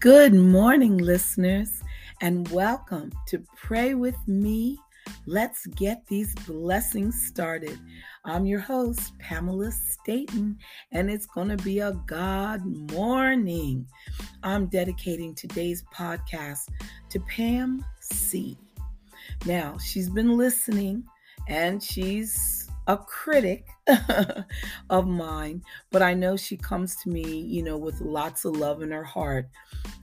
Good morning, listeners, and welcome to Pray With Me. Let's get these blessings started. I'm your host, Pamela Staten, and it's going to be a God morning. I'm dedicating today's podcast to Pam C. Now, she's been listening and she's a critic of mine, but I know she comes to me, you know, with lots of love in her heart.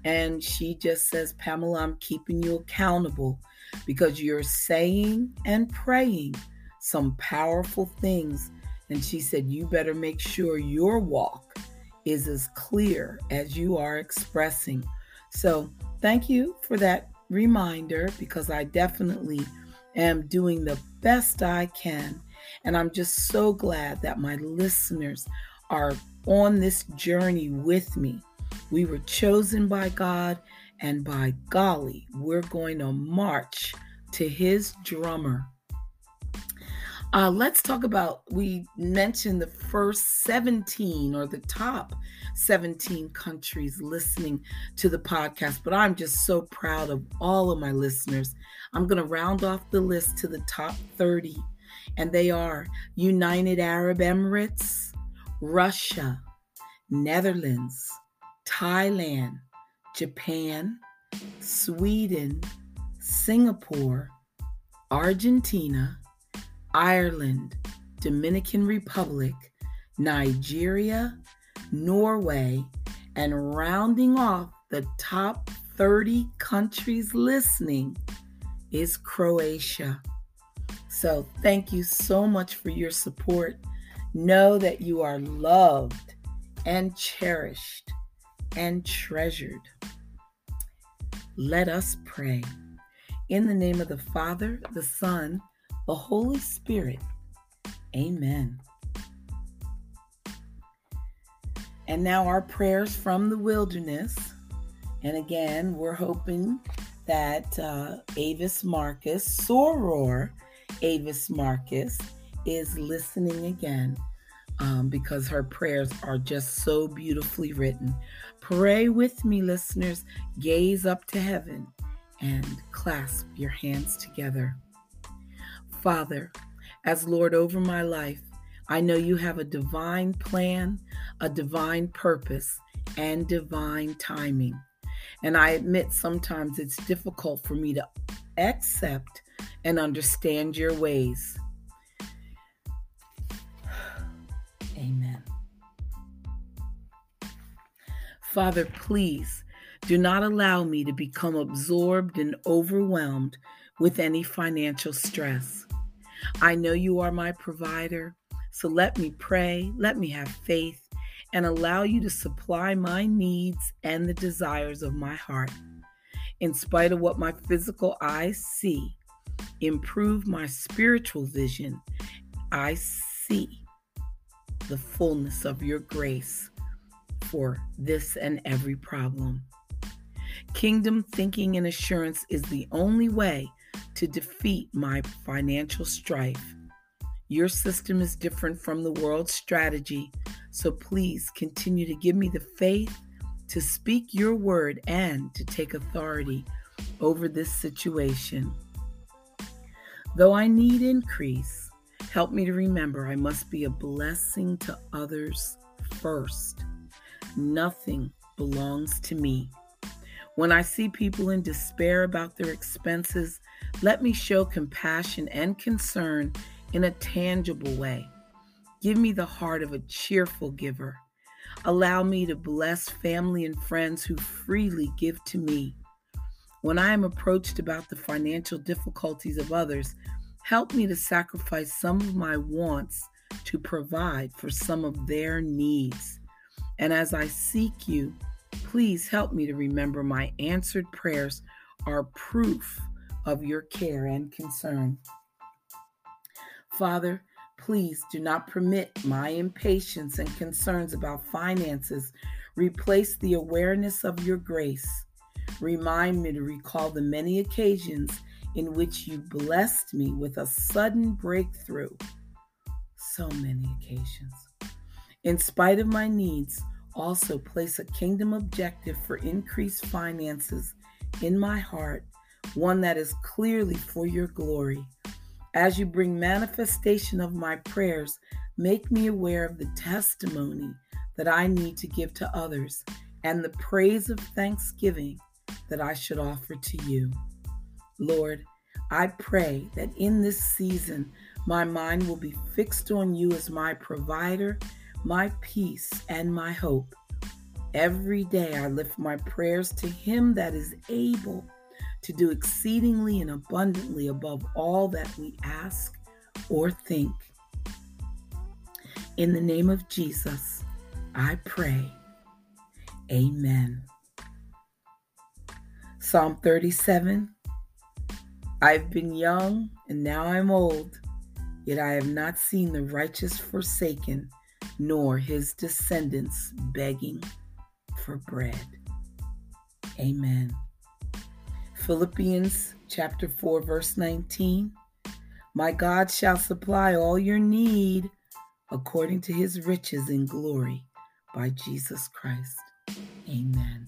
And she just says, Pamela, I'm keeping you accountable because you're saying and praying some powerful things. And she said, You better make sure your walk is as clear as you are expressing. So, thank you for that reminder because I definitely am doing the best I can and I'm just so glad that my listeners are on this journey with me. We were chosen by God, and by golly, we're going to march to his drummer. Uh, let's talk about, we mentioned the first 17 or the top 17 countries listening to the podcast, but I'm just so proud of all of my listeners. I'm going to round off the list to the top 30 and they are United Arab Emirates, Russia, Netherlands, Thailand, Japan, Sweden, Singapore, Argentina, Ireland, Dominican Republic, Nigeria, Norway, and rounding off the top 30 countries listening is Croatia. So thank you so much for your support. Know that you are loved and cherished and treasured. Let us pray. In the name of the Father, the Son, the Holy Spirit. Amen. And now our prayers from the wilderness. And again, we're hoping that uh, Avis Marcus, Soror, Avis Marcus is listening again um, because her prayers are just so beautifully written. Pray with me, listeners. Gaze up to heaven and clasp your hands together. Father, as Lord over my life, I know you have a divine plan, a divine purpose, and divine timing. And I admit sometimes it's difficult for me to accept and understand your ways. Amen. Father, please do not allow me to become absorbed and overwhelmed with any financial stress. I know you are my provider, so let me pray, let me have faith, and allow you to supply my needs and the desires of my heart. In spite of what my physical eyes see, improve my spiritual vision, I see the fullness of your grace for this and every problem. Kingdom thinking and assurance is the only way to defeat my financial strife. Your system is different from the world's strategy, so please continue to give me the faith to speak your word and to take authority over this situation. Though I need increase, help me to remember I must be a blessing to others first. Nothing belongs to me. When I see people in despair about their expenses, let me show compassion and concern in a tangible way. Give me the heart of a cheerful giver. Allow me to bless family and friends who freely give to me. When I am approached about the financial difficulties of others, help me to sacrifice some of my wants to provide for some of their needs. And as I seek you, please help me to remember my answered prayers are proof of your care and concern. Father, please do not permit my impatience and concerns about finances replace the awareness of your grace. Remind me to recall the many occasions in which you blessed me with a sudden breakthrough. So many occasions. In spite of my needs, also place a kingdom objective for increased finances in my heart, one that is clearly for your glory. As you bring manifestation of my prayers, make me aware of the testimony that I need to give to others and the praise of thanksgiving that I should offer to you. Lord, I pray that in this season, my mind will be fixed on you as my provider, my peace, and my hope. Every day I lift my prayers to Him that is able to do exceedingly and abundantly above all that we ask or think. In the name of Jesus, I pray. Amen. Psalm 37 I've been young and now I'm old, yet I have not seen the righteous forsaken, nor his descendants begging for bread. Amen. Philippians chapter 4 verse 19. My God shall supply all your need according to his riches in glory by Jesus Christ. Amen.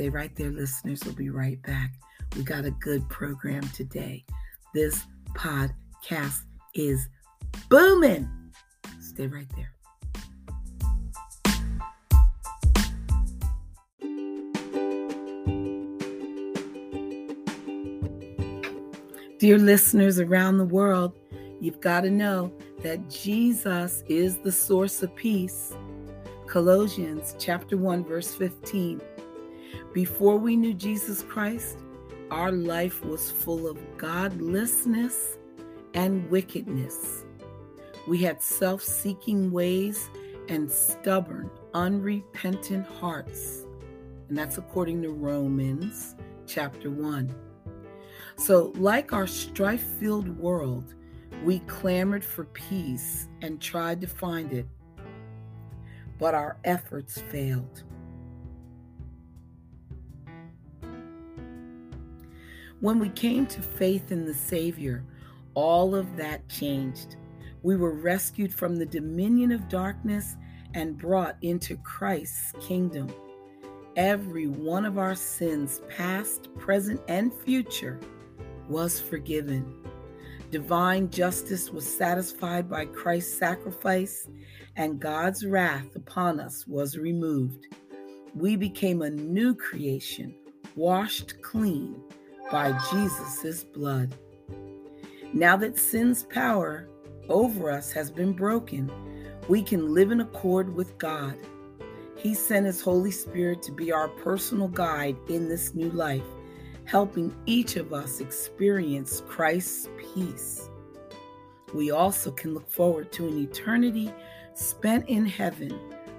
Stay right there, listeners. We'll be right back. We got a good program today. This podcast is booming. Stay right there. Dear listeners around the world, you've got to know that Jesus is the source of peace. Colossians chapter 1 verse 15. Before we knew Jesus Christ, our life was full of godlessness and wickedness. We had self seeking ways and stubborn, unrepentant hearts. And that's according to Romans chapter 1. So, like our strife filled world, we clamored for peace and tried to find it, but our efforts failed. When we came to faith in the Savior, all of that changed. We were rescued from the dominion of darkness and brought into Christ's kingdom. Every one of our sins, past, present, and future, was forgiven. Divine justice was satisfied by Christ's sacrifice, and God's wrath upon us was removed. We became a new creation, washed clean by Jesus' blood. Now that sin's power over us has been broken, we can live in accord with God. He sent His Holy Spirit to be our personal guide in this new life, helping each of us experience Christ's peace. We also can look forward to an eternity spent in heaven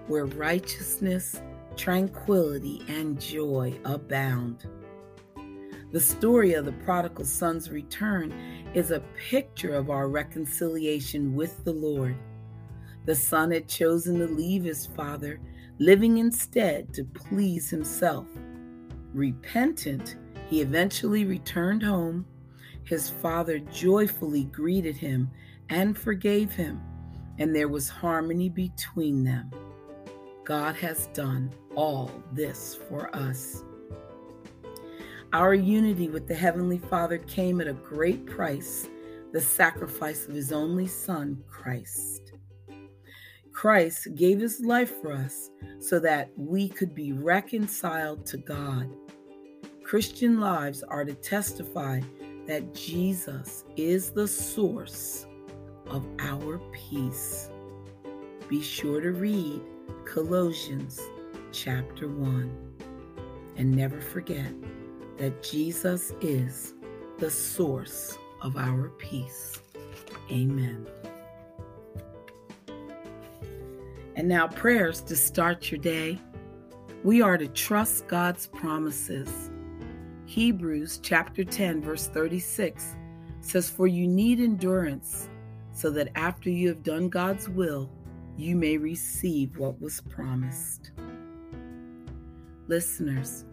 where righteousness, tranquility, and joy abound. The story of the prodigal son's return is a picture of our reconciliation with the Lord. The son had chosen to leave his father, living instead to please himself. Repentant, he eventually returned home. His father joyfully greeted him and forgave him, and there was harmony between them. God has done all this for us. Our unity with the Heavenly Father came at a great price the sacrifice of His only Son, Christ. Christ gave His life for us so that we could be reconciled to God. Christian lives are to testify that Jesus is the source of our peace. Be sure to read Colossians chapter 1 and never forget that Jesus is the source of our peace. Amen. And now, prayers to start your day. We are to trust God's promises. Hebrews chapter 10, verse 36 says, For you need endurance, so that after you have done God's will, you may receive what was promised. Listeners,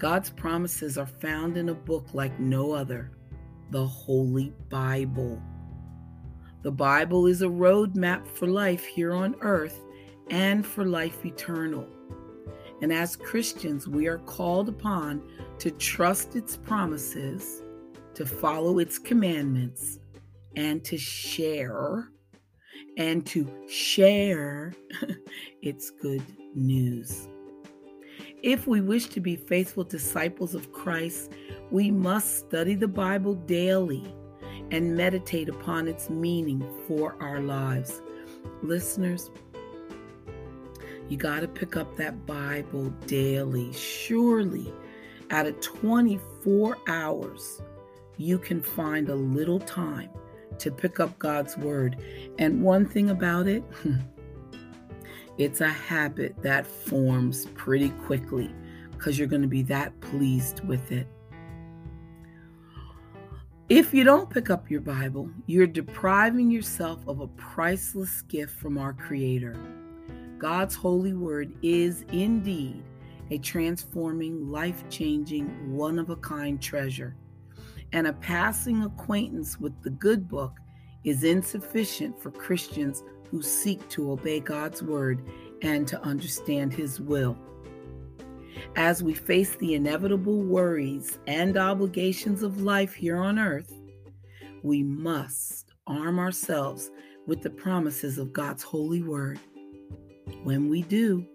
God's promises are found in a book like no other the Holy Bible. The Bible is a roadmap for life here on earth and for life eternal. And as Christians, we are called upon to trust its promises, to follow its commandments, and to share and to share its good news. If we wish to be faithful disciples of Christ, we must study the Bible daily and meditate upon its meaning for our lives. Listeners, you got to pick up that Bible daily. Surely, out of 24 hours, you can find a little time to pick up God's Word. And one thing about it, it's a habit that forms pretty quickly because you're going to be that pleased with it. If you don't pick up your Bible, you're depriving yourself of a priceless gift from our Creator. God's holy word is indeed a transforming, life changing, one of a kind treasure. And a passing acquaintance with the good book is insufficient for Christians who seek to obey God's word and to understand his will. As we face the inevitable worries and obligations of life here on earth, we must arm ourselves with the promises of God's holy word. When we do,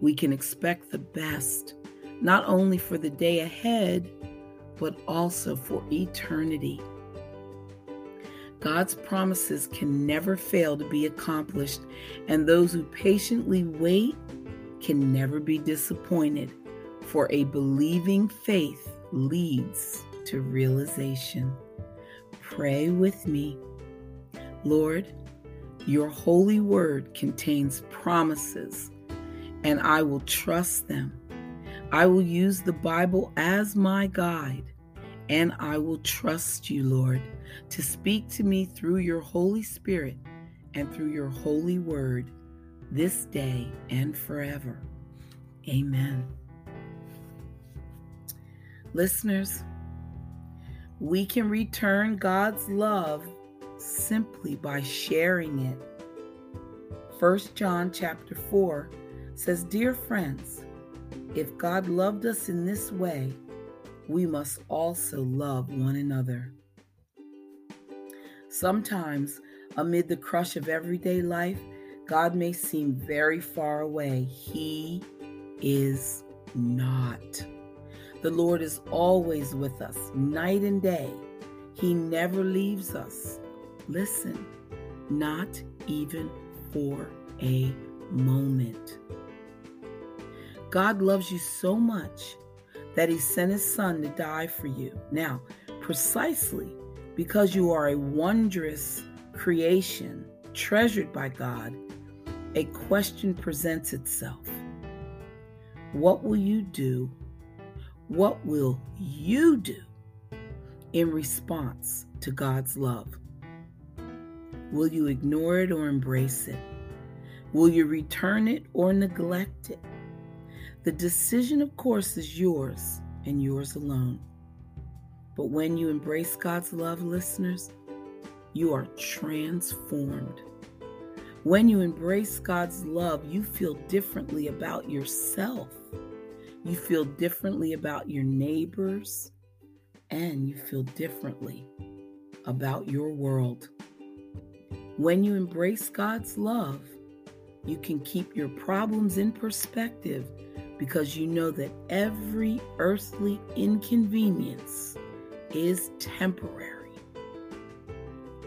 we can expect the best, not only for the day ahead, but also for eternity. God's promises can never fail to be accomplished, and those who patiently wait can never be disappointed, for a believing faith leads to realization. Pray with me. Lord, your holy word contains promises, and I will trust them. I will use the Bible as my guide, and I will trust you, Lord, to speak to me through your Holy Spirit and through your holy word this day and forever. Amen. Listeners, we can return God's love simply by sharing it. 1 John chapter 4 says, Dear friends, if God loved us in this way, we must also love one another. Sometimes, amid the crush of everyday life, God may seem very far away. He is not. The Lord is always with us, night and day. He never leaves us. Listen, not even for a moment. God loves you so much that he sent his son to die for you. Now, precisely because you are a wondrous creation treasured by God, a question presents itself. What will you do? What will you do in response to God's love? Will you ignore it or embrace it? Will you return it or neglect it? The decision, of course, is yours and yours alone. But when you embrace God's love, listeners, you are transformed. When you embrace God's love, you feel differently about yourself. You feel differently about your neighbors, and you feel differently about your world. When you embrace God's love, you can keep your problems in perspective because you know that every earthly inconvenience is temporary,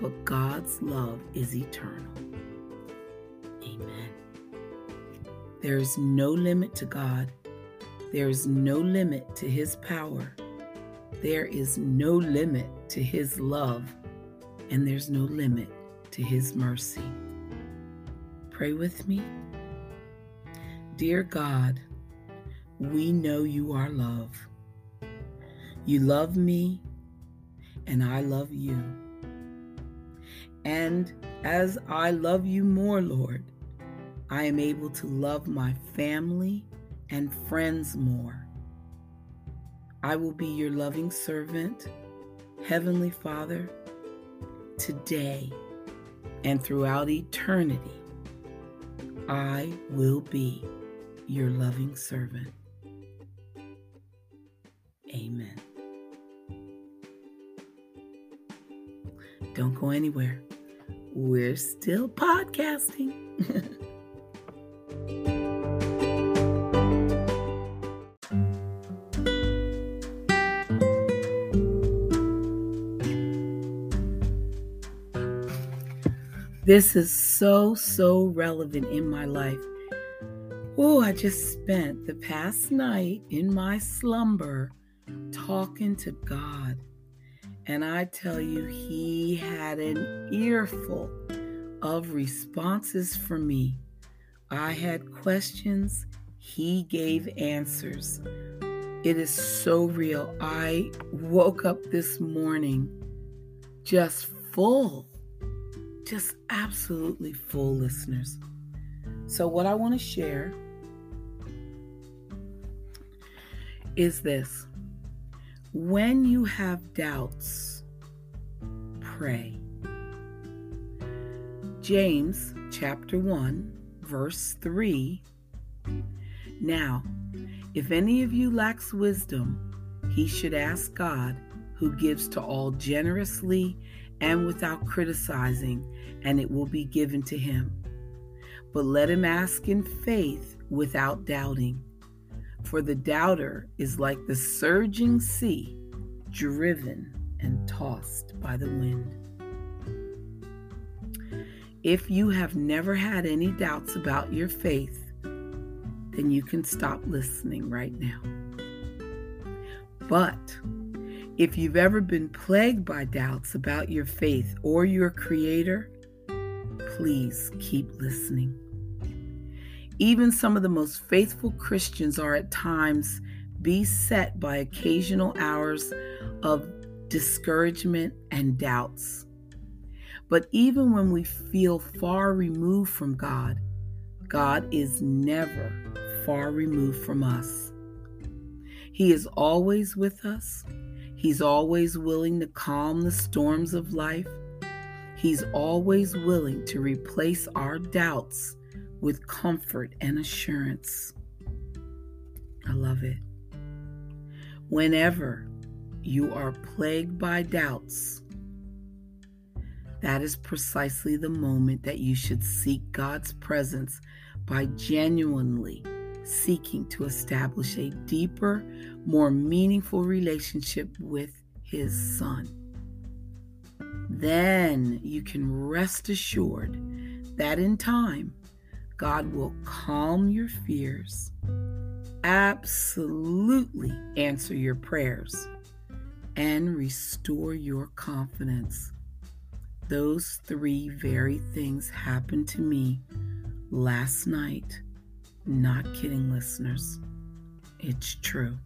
but God's love is eternal. Amen. There is no limit to God, there is no limit to His power, there is no limit to His love, and there's no limit to his mercy. Pray with me. Dear God, we know you are love. You love me, and I love you. And as I love you more, Lord, I am able to love my family and friends more. I will be your loving servant, Heavenly Father, today and throughout eternity. I will be your loving servant. Go anywhere. We're still podcasting. This is so, so relevant in my life. Oh, I just spent the past night in my slumber talking to God. And I tell you, He had an earful of responses for me. I had questions, He gave answers. It is so real. I woke up this morning just full just absolutely full listeners. So, what I want to share is this when you have doubts, pray. James chapter 1, verse 3. Now, if any of you lacks wisdom, he should ask God, who gives to all generously and without criticizing, and it will be given to him. But let him ask in faith without doubting. For the doubter is like the surging sea, driven and tossed by the wind. If you have never had any doubts about your faith, then you can stop listening right now. But if you've ever been plagued by doubts about your faith or your Creator, please keep listening. Even some of the most faithful Christians are at times beset by occasional hours of discouragement and doubts. But even when we feel far removed from God, God is never far removed from us. He is always with us He's always willing to calm the storms of life. He's always willing to replace our doubts with comfort and assurance. I love it. Whenever you are plagued by doubts, that is precisely the moment that you should seek God's presence by genuinely seeking to establish a deeper, more meaningful relationship with His Son. Then you can rest assured that in time, God will calm your fears, absolutely answer your prayers, and restore your confidence. Those three very things happened to me last night not kidding, listeners. It's true.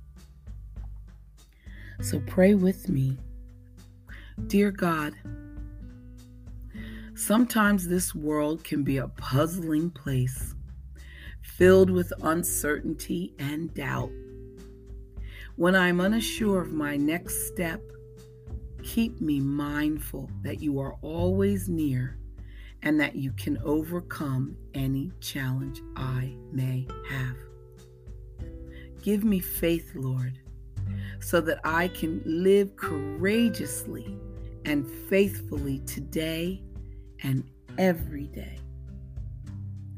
So pray with me. Dear God, sometimes this world can be a puzzling place, filled with uncertainty and doubt. When I'm unsure of my next step, keep me mindful that you are always near and that you can overcome any challenge I may have. Give me faith, Lord, so that I can live courageously and faithfully today and every day.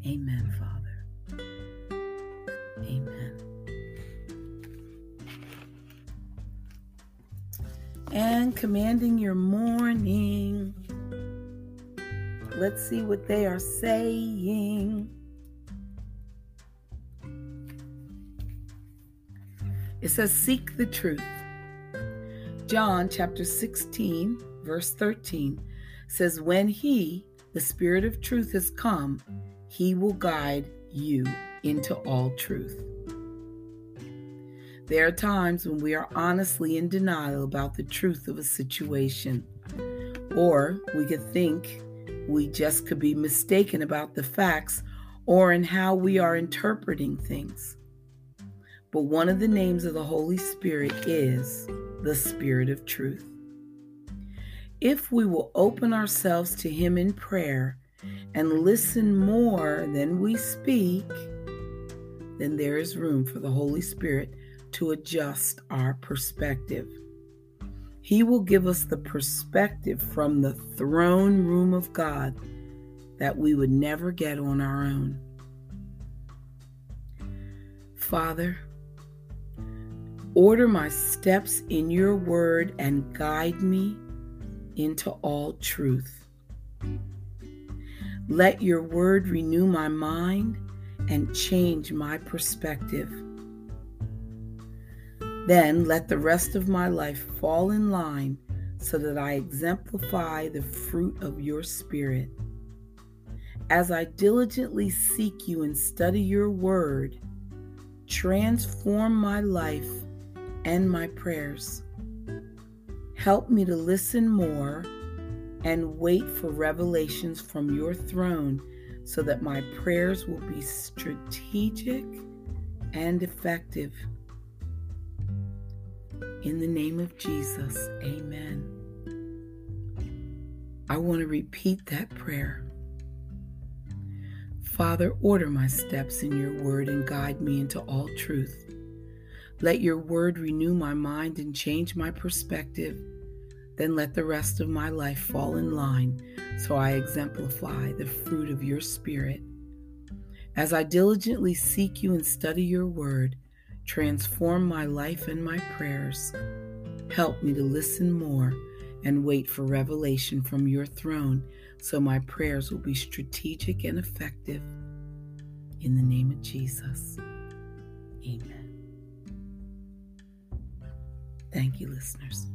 Amen, Father. Amen. And commanding your morning. Let's see what they are saying. It says, Seek the truth. John chapter 16, verse 13 says, When he, the Spirit of truth, has come, he will guide you into all truth. There are times when we are honestly in denial about the truth of a situation, or we could think we just could be mistaken about the facts or in how we are interpreting things. But one of the names of the Holy Spirit is the Spirit of Truth. If we will open ourselves to Him in prayer and listen more than we speak, then there is room for the Holy Spirit to adjust our perspective. He will give us the perspective from the throne room of God that we would never get on our own. Father, order my steps in your word and guide me into all truth. Let your word renew my mind and change my perspective. Then let the rest of my life fall in line so that I exemplify the fruit of your Spirit. As I diligently seek you and study your word, transform my life and my prayers. Help me to listen more and wait for revelations from your throne so that my prayers will be strategic and effective. In the name of Jesus, amen. I want to repeat that prayer. Father, order my steps in your word and guide me into all truth. Let your word renew my mind and change my perspective. Then let the rest of my life fall in line so I exemplify the fruit of your Spirit. As I diligently seek you and study your word, transform my life and my prayers. Help me to listen more and wait for revelation from your throne so my prayers will be strategic and effective. In the name of Jesus, amen. Thank you, listeners.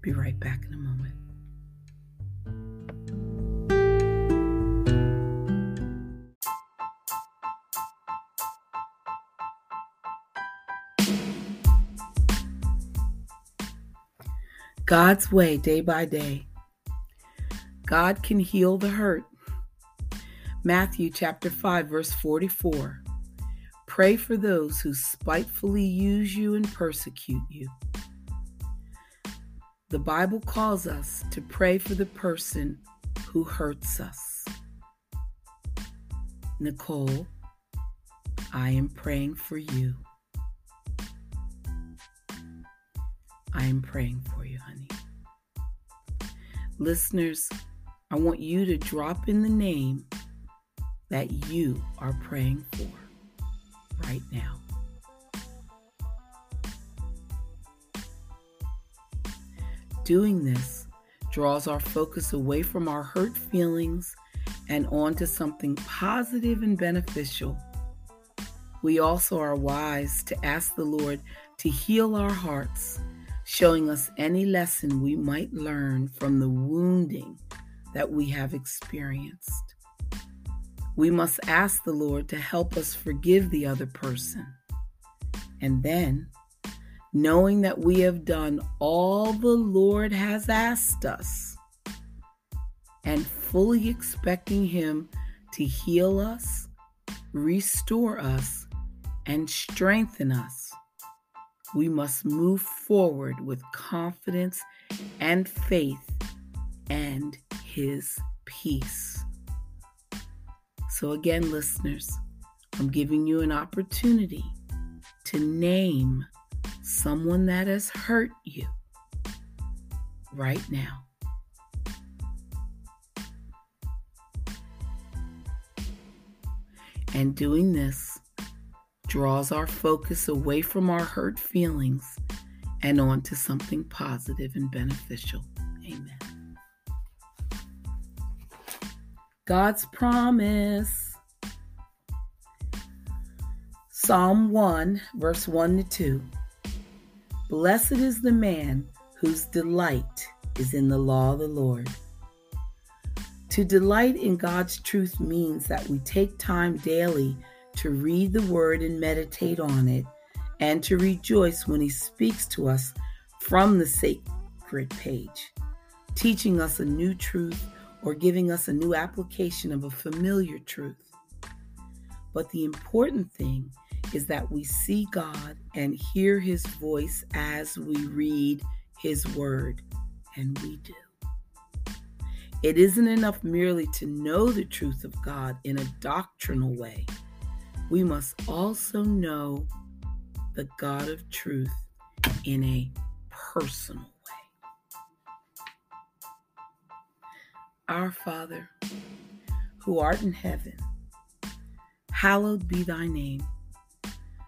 Be right back in a moment. God's way day by day. God can heal the hurt. Matthew chapter 5 verse 44. Pray for those who spitefully use you and persecute you. The Bible calls us to pray for the person who hurts us. Nicole, I am praying for you. I am praying for you, honey. Listeners, I want you to drop in the name that you are praying for right now. Doing this draws our focus away from our hurt feelings and onto something positive and beneficial. We also are wise to ask the Lord to heal our hearts showing us any lesson we might learn from the wounding that we have experienced. We must ask the Lord to help us forgive the other person. And then, knowing that we have done all the Lord has asked us, and fully expecting Him to heal us, restore us, and strengthen us we must move forward with confidence and faith and His peace. So, again, listeners, I'm giving you an opportunity to name someone that has hurt you right now. And doing this draws our focus away from our hurt feelings and onto something positive and beneficial. Amen. God's promise. Psalm 1, verse 1 to 2. Blessed is the man whose delight is in the law of the Lord. To delight in God's truth means that we take time daily to read the word and meditate on it, and to rejoice when he speaks to us from the sacred page, teaching us a new truth or giving us a new application of a familiar truth. But the important thing is that we see God and hear his voice as we read his word, and we do. It isn't enough merely to know the truth of God in a doctrinal way. We must also know the God of truth in a personal way. Our Father, who art in heaven, hallowed be thy name.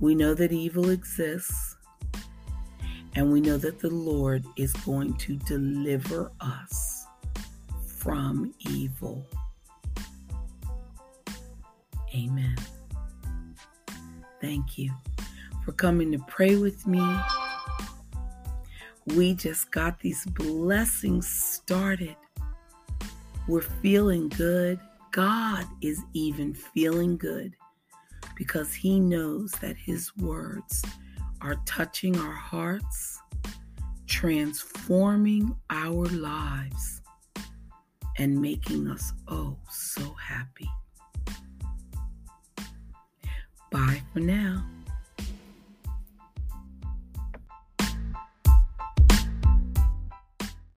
We know that evil exists and we know that the Lord is going to deliver us from evil. Amen. Thank you for coming to pray with me. We just got these blessings started. We're feeling good. God is even feeling good because He knows that His words are touching our hearts, transforming our lives, and making us oh so happy. Bye for now.